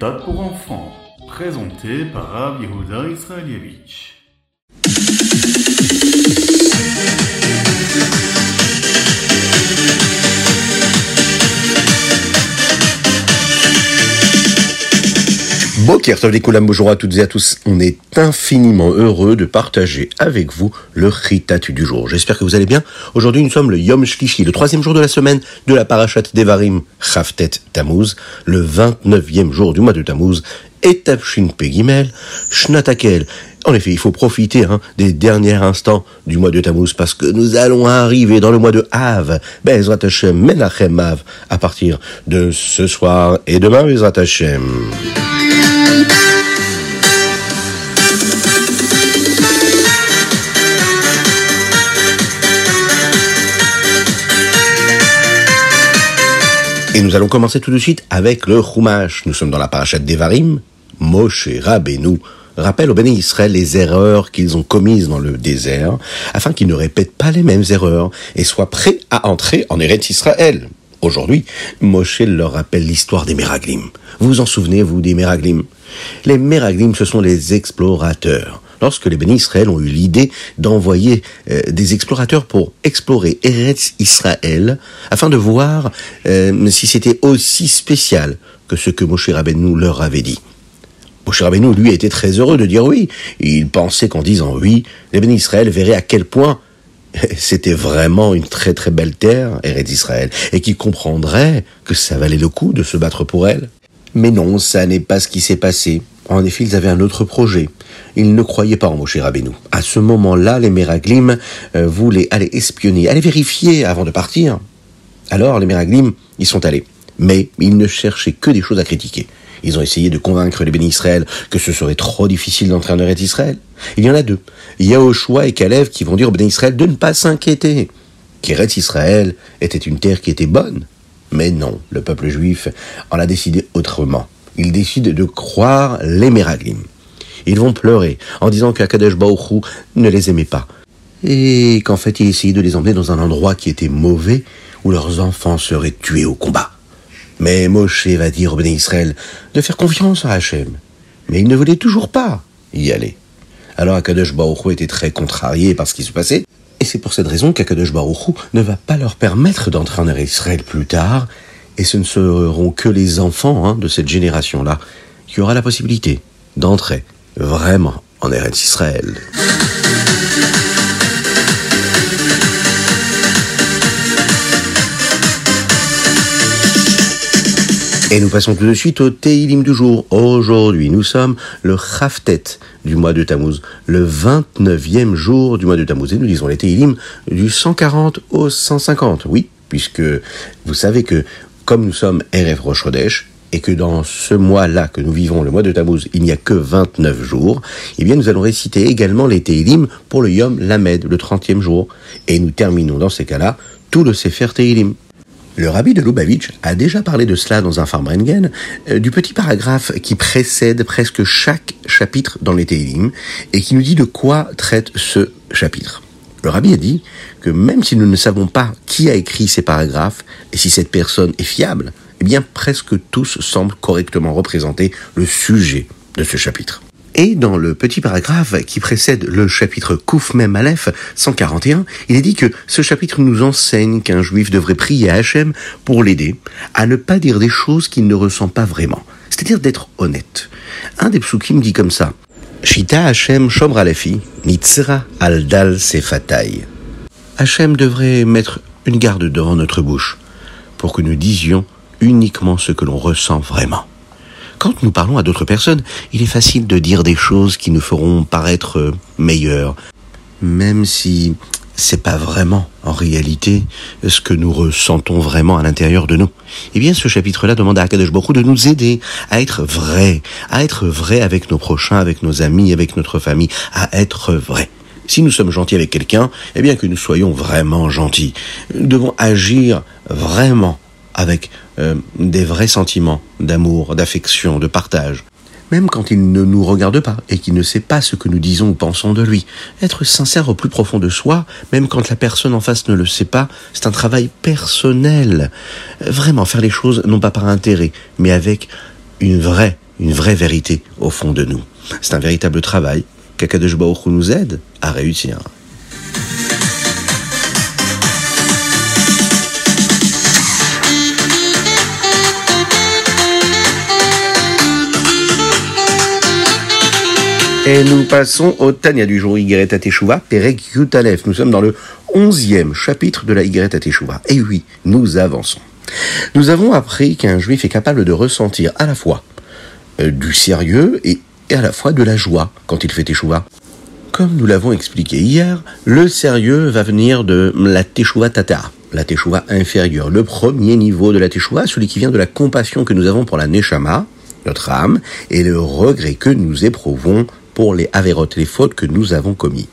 méthode pour enfants, présenté par Rav Yehuda Israelievich. Boker Tov bonjour à toutes et à tous. On est infiniment heureux de partager avec vous le Ritat du jour. J'espère que vous allez bien. Aujourd'hui, nous sommes le Yom Shlishi, le troisième jour de la semaine de la Parashat Devarim Chavtet Tammuz, le 29e jour du mois de Tammuz, et Tavshin Pegimel, Shnatakel. En effet, il faut profiter hein, des derniers instants du mois de Tammuz parce que nous allons arriver dans le mois de Av, Bezrat Hashem, Menachem Av, à partir de ce soir et demain, Bezrat Hashem. Et nous allons commencer tout de suite avec le Chumash. Nous sommes dans la parachat Devarim. Moshe Rabbeinu rappelle aux bénis Israël les erreurs qu'ils ont commises dans le désert, afin qu'ils ne répètent pas les mêmes erreurs et soient prêts à entrer en Eretz Israël. Aujourd'hui, Moshe leur rappelle l'histoire des Meraglim. Vous vous en souvenez, vous, des Meraglim? Les Meraglim, ce sont les explorateurs. Lorsque les bénis Israël ont eu l'idée d'envoyer euh, des explorateurs pour explorer Eretz Israël, afin de voir euh, si c'était aussi spécial que ce que Moshe Rabbeinu leur avait dit. Moshe Rabbeinu, lui, était très heureux de dire oui. Il pensait qu'en disant oui, les bénis Israël verraient à quel point c'était vraiment une très très belle terre, Eretz Israël, et qu'il comprendrait que ça valait le coup de se battre pour elle. Mais non, ça n'est pas ce qui s'est passé. En effet, ils avaient un autre projet. Ils ne croyaient pas en Moshe Rabbeinu. À ce moment-là, les Meraglim euh, voulaient aller espionner, aller vérifier avant de partir. Alors, les Meraglim, ils sont allés. Mais ils ne cherchaient que des choses à critiquer. Ils ont essayé de convaincre les bénis Israël que ce serait trop difficile d'entrer en Eretz Israël. Il y en a deux. Yahushua et Kalev qui vont dire aux bénis Israël de ne pas s'inquiéter. Qu'Eretz Israël était une terre qui était bonne. Mais non, le peuple juif en a décidé autrement. Il décide de croire les Meraglim. Ils vont pleurer en disant qu'Akadesh Baoru ne les aimait pas. Et qu'en fait il essayait de les emmener dans un endroit qui était mauvais où leurs enfants seraient tués au combat. Mais Moshe va dire au Béné Israël de faire confiance à Hachem. Mais il ne voulait toujours pas y aller. Alors Akadosh Baruch était très contrarié par ce qui se passait. Et c'est pour cette raison qu'Akadosh Baruch ne va pas leur permettre d'entrer en Israël plus tard. Et ce ne seront que les enfants hein, de cette génération-là qui aura la possibilité d'entrer vraiment en Eretz Israël. Et nous passons tout de suite au Teilim du jour. Aujourd'hui, nous sommes le Khaftet du mois de Tammuz, le 29e jour du mois de Tammuz. Et nous disons les Teilim du 140 au 150. Oui, puisque vous savez que comme nous sommes RF Rosh et que dans ce mois-là que nous vivons, le mois de Tammuz, il n'y a que 29 jours, eh bien nous allons réciter également les Teilim pour le Yom Lamed, le 30e jour. Et nous terminons dans ces cas-là tout le Sefer Teilim. Le rabbi de Lubavitch a déjà parlé de cela dans un Farmrengen, euh, du petit paragraphe qui précède presque chaque chapitre dans les Teilim et qui nous dit de quoi traite ce chapitre. Le rabbi a dit que même si nous ne savons pas qui a écrit ces paragraphes et si cette personne est fiable, eh bien presque tous semblent correctement représenter le sujet de ce chapitre. Et dans le petit paragraphe qui précède le chapitre Kouf Mem Aleph 141, il est dit que ce chapitre nous enseigne qu'un juif devrait prier à Hachem pour l'aider à ne pas dire des choses qu'il ne ressent pas vraiment. C'est-à-dire d'être honnête. Un des psukim dit comme ça. Shita Hachem Shomr Alefi, Nitzra Aldal Sefatay. Hachem devrait mettre une garde devant notre bouche pour que nous disions uniquement ce que l'on ressent vraiment. Quand nous parlons à d'autres personnes, il est facile de dire des choses qui nous feront paraître euh, meilleures, même si c'est pas vraiment, en réalité, ce que nous ressentons vraiment à l'intérieur de nous. Eh bien, ce chapitre-là demande à Akadosh Baruch de nous aider à être vrai, à être vrai avec nos prochains, avec nos amis, avec notre famille, à être vrai. Si nous sommes gentils avec quelqu'un, eh bien que nous soyons vraiment gentils. Nous devons agir vraiment avec euh, des vrais sentiments d'amour, d'affection, de partage. Même quand il ne nous regarde pas et qu'il ne sait pas ce que nous disons ou pensons de lui. Être sincère au plus profond de soi, même quand la personne en face ne le sait pas, c'est un travail personnel. Vraiment faire les choses non pas par intérêt, mais avec une vraie une vraie vérité au fond de nous. C'est un véritable travail qu'Akadosh nous aide à réussir. Et nous passons au Tania du jour, Yigret Teshuva, Perek Yutalef. Nous sommes dans le onzième chapitre de la Yigret Teshuva. Et oui, nous avançons. Nous avons appris qu'un juif est capable de ressentir à la fois euh, du sérieux et, à la fois de la joie quand il fait Teshuva. Comme nous l'avons expliqué hier, le sérieux va venir de la Teshuva Tata, la Teshuva inférieure, le premier niveau de la Teshuva, celui qui vient de la compassion que nous avons pour la Neshama, notre âme, et le regret que nous éprouvons pour les avérotes, les fautes que nous avons commis.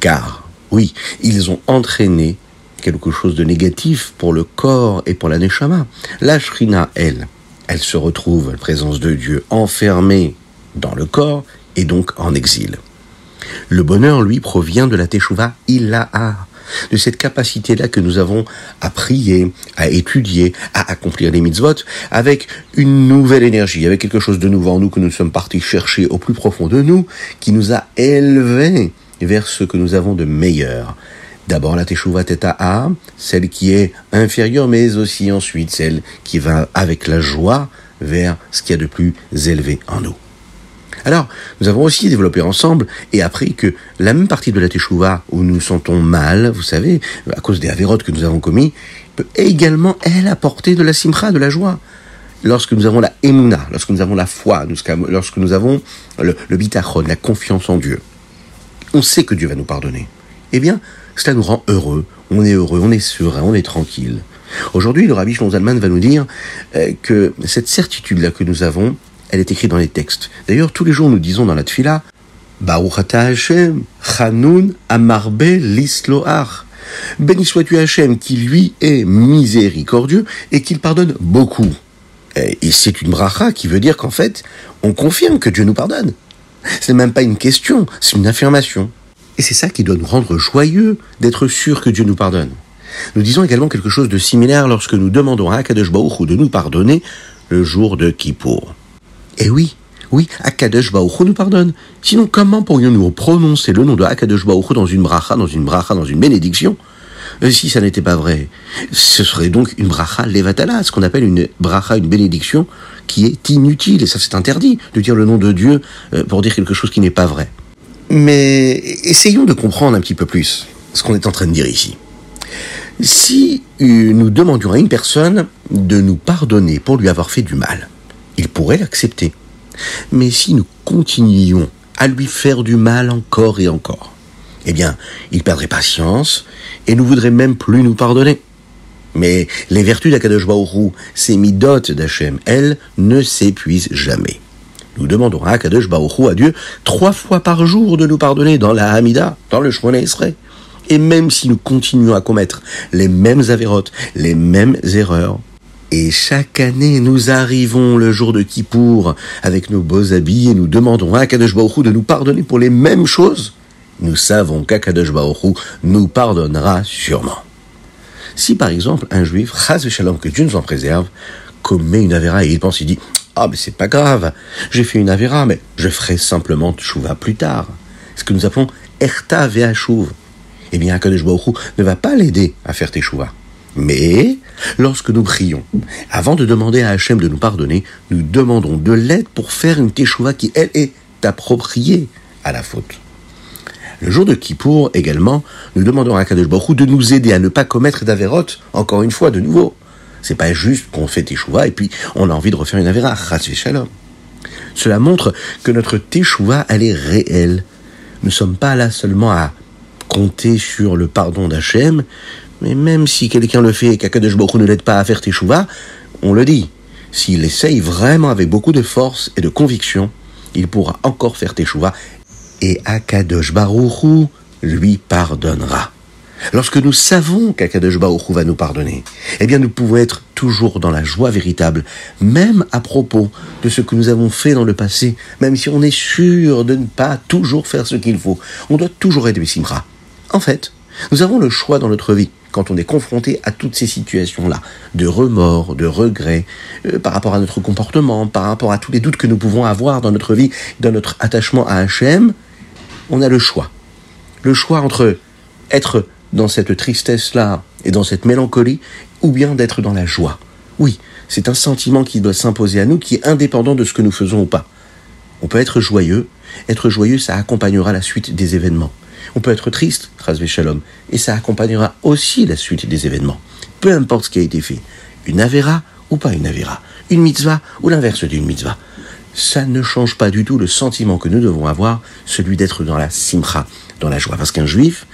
Car, oui, ils ont entraîné quelque chose de négatif pour le corps et pour la neshama. La shrina, elle, elle se retrouve, présence de Dieu, enfermée dans le corps et donc en exil. Le bonheur, lui, provient de la teshuva ilaha, de cette capacité-là que nous avons à prier, à étudier, à accomplir les mitzvot, avec une nouvelle énergie, avec quelque chose de nouveau en nous que nous sommes partis chercher au plus profond de nous, qui nous a élevés vers ce que nous avons de meilleur. D'abord la Teshuvah Teta celle qui est inférieure, mais aussi ensuite celle qui va avec la joie vers ce qu'il y a de plus élevé en nous. Alors, nous avons aussi développé ensemble et appris que la même partie de la Teshuvah où nous sentons mal, vous savez, à cause des avérotes que nous avons commis, peut également, elle, apporter de la simcha, de la joie. Lorsque nous avons la emuna, lorsque nous avons la foi, lorsque nous avon le, le bitachon, la confiance en Dieu, on sait que Dieu va nous pardonner. Eh bien, cela nous rend heureux, on est heureux, on est serein, on est tranquille. Aujourd'hui, le rabbi Shlon Zalman va nous dire euh, que cette certitude-là que nous avons, elle est écrite dans les textes. D'ailleurs, tous les jours, nous disons dans la tfila, Baruch Hashem, Chanun Amarbe Lisloach. Béni sois-tu Hashem, qui lui est miséricordieux et qu'il pardonne beaucoup. Et c'est une bracha qui veut dire qu'en fait, on confirme que Dieu nous pardonne. Ce n'est même pas une question, c'est une affirmation. Et c'est ça qui doit nous rendre joyeux d'être sûr que Dieu nous pardonne. Nous disons également quelque chose de similaire lorsque nous demandons à Akadosh Baruch de nous pardonner le jour de Kippour. Eh oui, oui, Akadosh Baruch nous pardonne. Sinon, comment pourrions-nous prononcer le nom de Akadosh Baruch dans une bracha, dans une bracha, dans une bénédiction? Euh, si ça n'était pas vrai, ce serait donc une bracha levatala, ce qu'on appelle une bracha, une bénédiction qui est inutile. Et ça, c'est interdit de dire le nom de Dieu euh, pour dire quelque chose qui n'est pas vrai. Mais essayons de comprendre un petit peu plus ce qu'on est en train de dire ici. Si euh, nous demandions à une personne de nous pardonner pour lui avoir fait du mal, il pourrait l'accepter. Mais si nous continuions à lui faire du mal encore et encore, eh bien, il perdrait patience et ne voudrait même plus nous pardonner. Mais les vertus d'Akadosh Baoru, ces midot d'Hachem, elles, ne s'épuisent jamais. Nous demandons à Akadosh Baoru, à Dieu, trois fois par jour de nous pardonner dans la Hamida, dans le Shmona Esrei. Et même si nous continuons à commettre les mêmes avérotes, les mêmes erreurs, et chaque année, nous arrivons le jour de Kippour avec nos beaux habits et nous demandons à Akadosh Baruch de nous pardonner pour les mêmes choses. Nous savons qu'Akadosh Baruch nous pardonnera sûrement. Si par exemple un juif, Chaz Shalom, que Dieu nous en préserve, commet une avéra et il pense, il dit, ah mais c'est pas grave, j'ai fait une avéra, mais je ferai simplement tchouva plus tard. Ce que nous appelons Erta Ve'ashuv. Eh bien, Akadosh Baruch ne va pas l'aider à faire teshuva. Mais, lorsque nous prions, avant de demander à Hachem de nous pardonner, nous demandons de l'aide pour faire une teshuva qui, elle, est appropriée à la faute. Le jour de Kippour, également, nous demandons à Kadosh Baruch de nous aider à ne pas commettre d'avérote, encore une fois, de nouveau. C'est pas juste qu'on fait teshuva et puis on a envie de refaire une avéra, shalom. Cela montre que notre teshuva, elle est réelle. Nous ne sommes pas là seulement à compter sur le pardon d'Hachem, mais même si quelqu'un le fait et qu'Akadosh Baruch ne l'aide pas à faire teshuva, on le dit. S'il essaye vraiment avec beaucoup de force et de conviction, il pourra encore faire teshuva et Akadosh Baruch lui pardonnera. Lorsque nous savons qu'Akadosh Baruch va nous pardonner, eh bien nous pouvons être toujours dans la joie véritable, même à propos de ce que nous avons fait dans le passé, même si on est sûr de ne pas toujours faire ce qu'il faut. On doit toujours être Simra. En fait, Nous avons le choix dans notre vie quand on est confronté à toutes ces situations-là, de remords, de regrets, euh, par rapport à notre comportement, par rapport à tous les doutes que nous pouvons avoir dans notre vie, dans notre attachement à HM, on a le choix. Le choix entre être dans cette tristesse-là et dans cette mélancolie, ou bien d'être dans la joie. Oui, c'est un sentiment qui doit s'imposer à nous, qui est indépendant de ce que nous faisons ou pas. On peut être joyeux, être joyeux, ça accompagnera la suite des événements. On peut être triste, Razvé Shalom, et ça accompagnera aussi la suite des événements. Peu importe ce qui a été fait. Une Avera ou pas une Avera. Une mitzvah ou l'inverse d'une mitzvah. Ça ne change pas du tout le sentiment que nous devons avoir, celui d'être dans la simcha, dans la joie. Parce qu'un juif,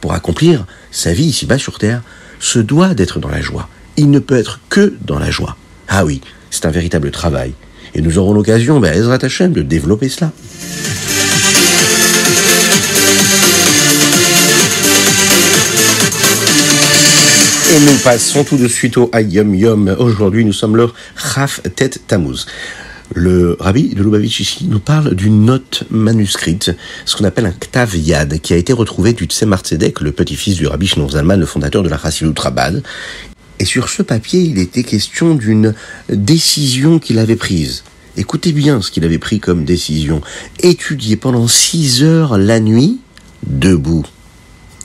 pour accomplir sa vie ici-bas sur terre, se doit d'être dans la joie. Il ne peut être que dans la joie. Ah oui, c'est un véritable travail. Et nous aurons l'occasion, ben, Ezra Tachem, de développer cela. Et nous passons tout de suite au Ayom Yom. Aujourd'hui, nous sommes le Chaf Tet Tammuz. Le rabbi de Lubavitch ici nous parle d'une note manuscrite, ce qu'on appelle un Ktav Yad, qui a été retrouvé du Tzemar Tzedek, le petit-fils du rabbi Shneur Zalman, le fondateur de la Chassilut Rabad. Et sur ce papier, il était question d'une décision qu'il avait prise. Écoutez bien ce qu'il avait pris comme décision. Étudier pendant six heures la nuit, debout.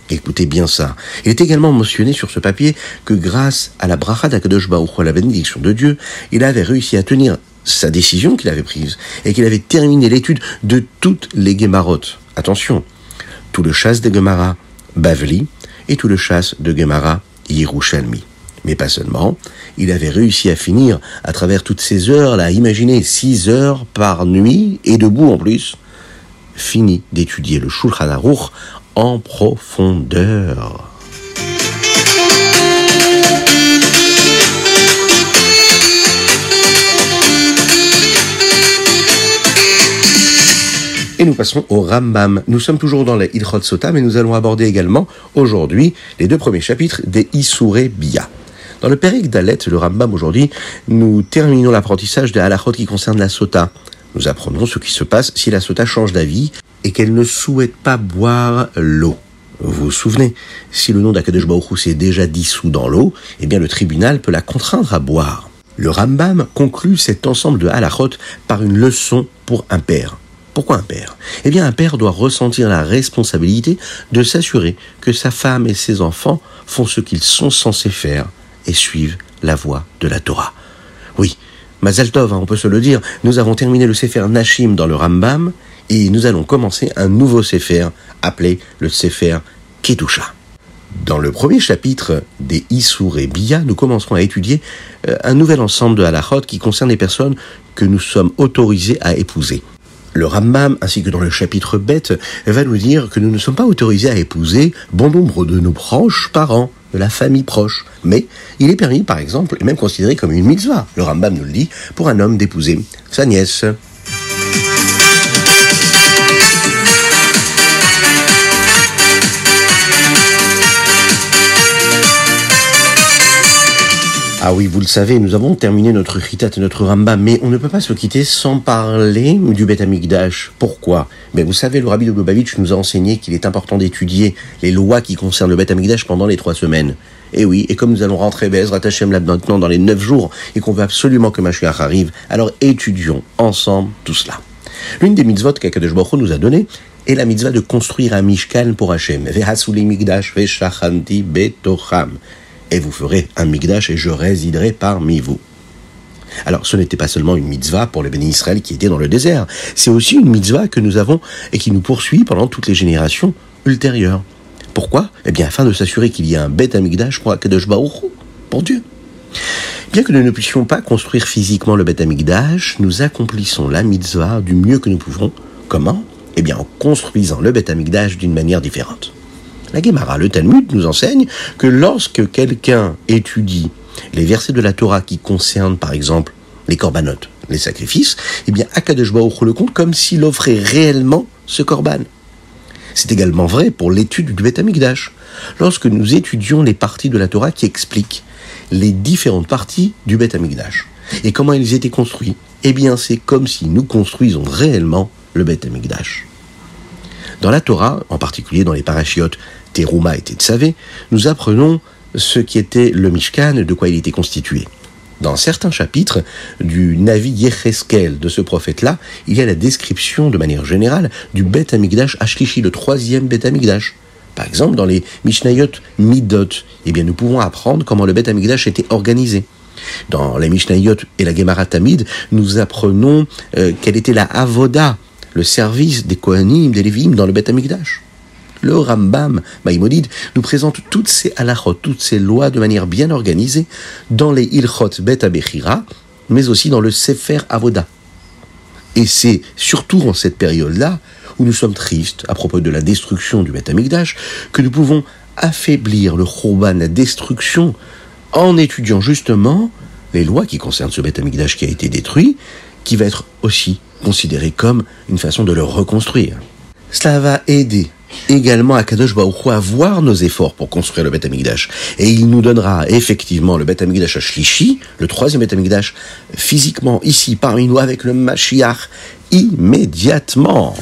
Écoutez bien ça. Il est également mentionné sur ce papier que grâce à la bracha d'Akadosh Baruch la bénédiction de Dieu, il avait réussi à tenir sa décision qu'il avait prise et qu'il avait terminé l'étude de toutes les Gemarot. Attention, tout le chasse des Gemara Bavli et tout le chasse de Gemara Yerushalmi. Mais pas seulement, il avait réussi à finir à travers toutes ces heures-là, imaginez six heures par nuit et debout en plus, fini d'étudier le Shulchan Aruch en profondeur. Et nous passons au Rambam. Nous sommes toujours dans les Ilchot Sota, mais nous allons aborder également aujourd'hui les deux premiers chapitres des Isuré Bia. Dans le Périque d'Alet, le Rambam aujourd'hui, nous terminons l'apprentissage des halachot qui concernent la Sota. Nous apprenons ce qui se passe si la Sota change d'avis et qu'elle ne souhaite pas boire l'eau. Vous vous souvenez, si le nom d'Akadosh Baruch s'est déjà dissous dans l'eau, eh bien le tribunal peut la contraindre à boire. Le Rambam conclut cet ensemble de halachot par une leçon pour un père. Pourquoi un père? Eh bien un père doit ressentir la responsabilité de s'assurer que sa femme et ses enfants font ce qu'ils sont censés faire et suivent la voie de la Torah. Oui, Mazal Tov, hein, on peut se le dire, nous avons terminé le Sefer Nashim dans le Rambam, et nous allons commencer un nouveau Sefer appelé le Sefer Kedusha. Dans le premier chapitre des Issour et Bia, nous commencerons à étudier euh, un nouvel ensemble de halachot qui concerne les personnes que nous sommes autorisés à épouser. Le Rambam, ainsi que dans le chapitre bête, va nous dire que nous ne sommes pas autorisés à épouser bon nombre de nos proches parents, de la famille proche. Mais il est permis, par exemple, et même considéré comme une mitzvah, le Rambam nous le dit, pour un homme d'épouser sa nièce. Ah oui, vous le savez, nous avons terminé notre Ritat et notre Ramba, mais on ne peut pas se quitter sans parler du Beth Amikdash. Pourquoi? Mais vous savez, le Rabbi de Lubavitch nous a enseigné qu'il est important d'étudier les lois qui concernent le Beth Amikdash pendant les trois semaines. Et oui, et comme nous allons rentrer Bezrat Hashem là maintenant dans les neuf jours, et qu'on veut absolument que Mashiach arrive, alors étudions ensemble tout cela. L'une des mitzvot qu'Akadosh Baruch nous a donné est la mitzvah de construire un mishkan pour Hashem. Vehasuli migdash veshachanti betocham et vous ferez un migdash et je résiderai parmi vous. Alors, ce n'était pas seulement une mitzvah pour les bénis Israël qui étaient dans le désert, c'est aussi une mitzvah que nous avons et qui nous poursuit pendant toutes les générations ultérieures. Pourquoi? Eh bien, afin de s'assurer qu'il y a un bête Amigdash pour Akadosh Baruch pour Dieu. Bien que nous ne puissions pas construire physiquement le bête Amigdash, nous accomplissons la mitzvah du mieux que nous pouvons. Comment? Eh bien, en construisant le bête Amigdash d'une manière différente. La Gemara, le Talmud, nous enseigne que lorsque quelqu'un étudie les versets de la Torah qui concernent, par exemple, les corbanotes, les sacrifices, eh bien, Akadosh le compte comme s'il offrait réellement ce korban. C'est également vrai pour l'étude du Beth Amikdash. Lorsque nous étudions les parties de la Torah qui expliquent les différentes parties du Beth Amikdash et comment ils étaient construits, eh bien, c'est comme si nous construisons réellement le Beth Amikdash. Dans la Torah, en particulier dans les parachiotes Teruma et Tetsavé, nous apprenons ce qui était le Mishkan, de quoi il était constitué. Dans certains chapitres du Navi Yecheskel de ce prophète-là, il y a la description de manière générale du Bet Amigdash Ashlishi, le troisième Bet Amigdash. Par exemple, dans les Mishnayot Midot, eh bien, nous pouvons apprendre comment le Bet Amigdash était organisé. Dans les Mishnayot et la Gemara Tamid, nous apprenons euh, quelle était la Avoda, le service des Kohanim, des Lévim dans le Bet Amigdash. Le Rambam Maïmonide nous présente toutes ces halachot, toutes ces lois de manière bien organisée dans les Ilchot Bet Abechira, mais aussi dans le Sefer Avoda. Et c'est surtout en cette période-là où nous sommes tristes à propos de la destruction du Bet Amigdash que nous pouvons affaiblir le Chorban, la destruction, en étudiant justement les lois qui concernent ce Bet Amigdash qui a été détruit, qui va être aussi considéré comme une façon de le reconstruire. Cela va aider également à Kadosh Baruch à voir nos efforts pour construire le Beth Amikdash. Et il nous donnera effectivement le Beth Amikdash à le troisième Beth Amikdash, physiquement ici parmi nous avec le Mashiach immédiatement.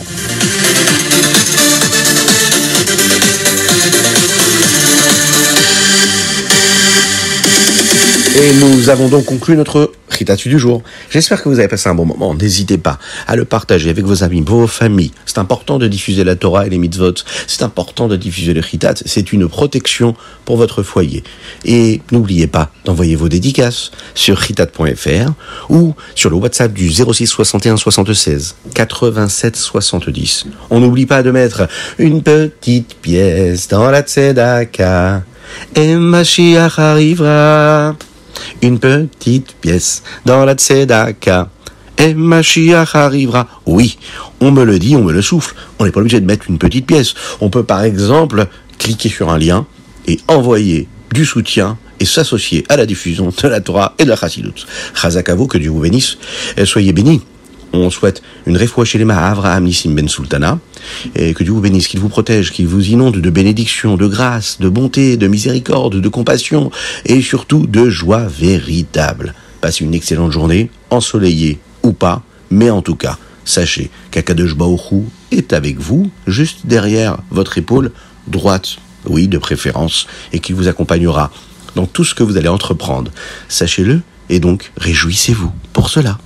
Et nous avons donc conclu notre Ritatu du jour. J'espère que vous avez passé un bon moment. N'hésitez pas à le partager avec vos amis, vos familles. C'est important de diffuser la Torah et les mitzvot. C'est important de diffuser le Ritat. C'est une protection pour votre foyer. Et n'oubliez pas d'envoyer vos dédicaces sur ritat.fr ou sur le WhatsApp du 06 61 76 87 70. On n'oublie pas de mettre une petite pièce dans la tzedaka. Et Mashiach arrivera une petite pièce dans la tzedaka. Et Mashiach arrivera. Oui, on me le dit, on me le souffle. On n'est pas obligé de mettre une petite pièce. On peut par exemple cliquer sur un lien et envoyer du soutien et s'associer à la diffusion de la Torah et de la Chassidut. Chazakavo, que Dieu vous bénisse. Soyez bénis. On souhaite une réfoua chez les Avraham Nissim Ben Sultana, et que Dieu vous bénisse, qu'il vous protège, qu'il vous inonde de bénédictions, de grâce, de bonté, de miséricorde, de compassion, et surtout de joie véritable. Passez une excellente journée, ensoleillée ou pas, mais en tout cas, sachez qu'Akadosh Baoru est avec vous, juste derrière votre épaule droite, oui, de préférence, et qu'il vous accompagnera dans tout ce que vous allez entreprendre. Sachez-le, et donc réjouissez-vous pour cela.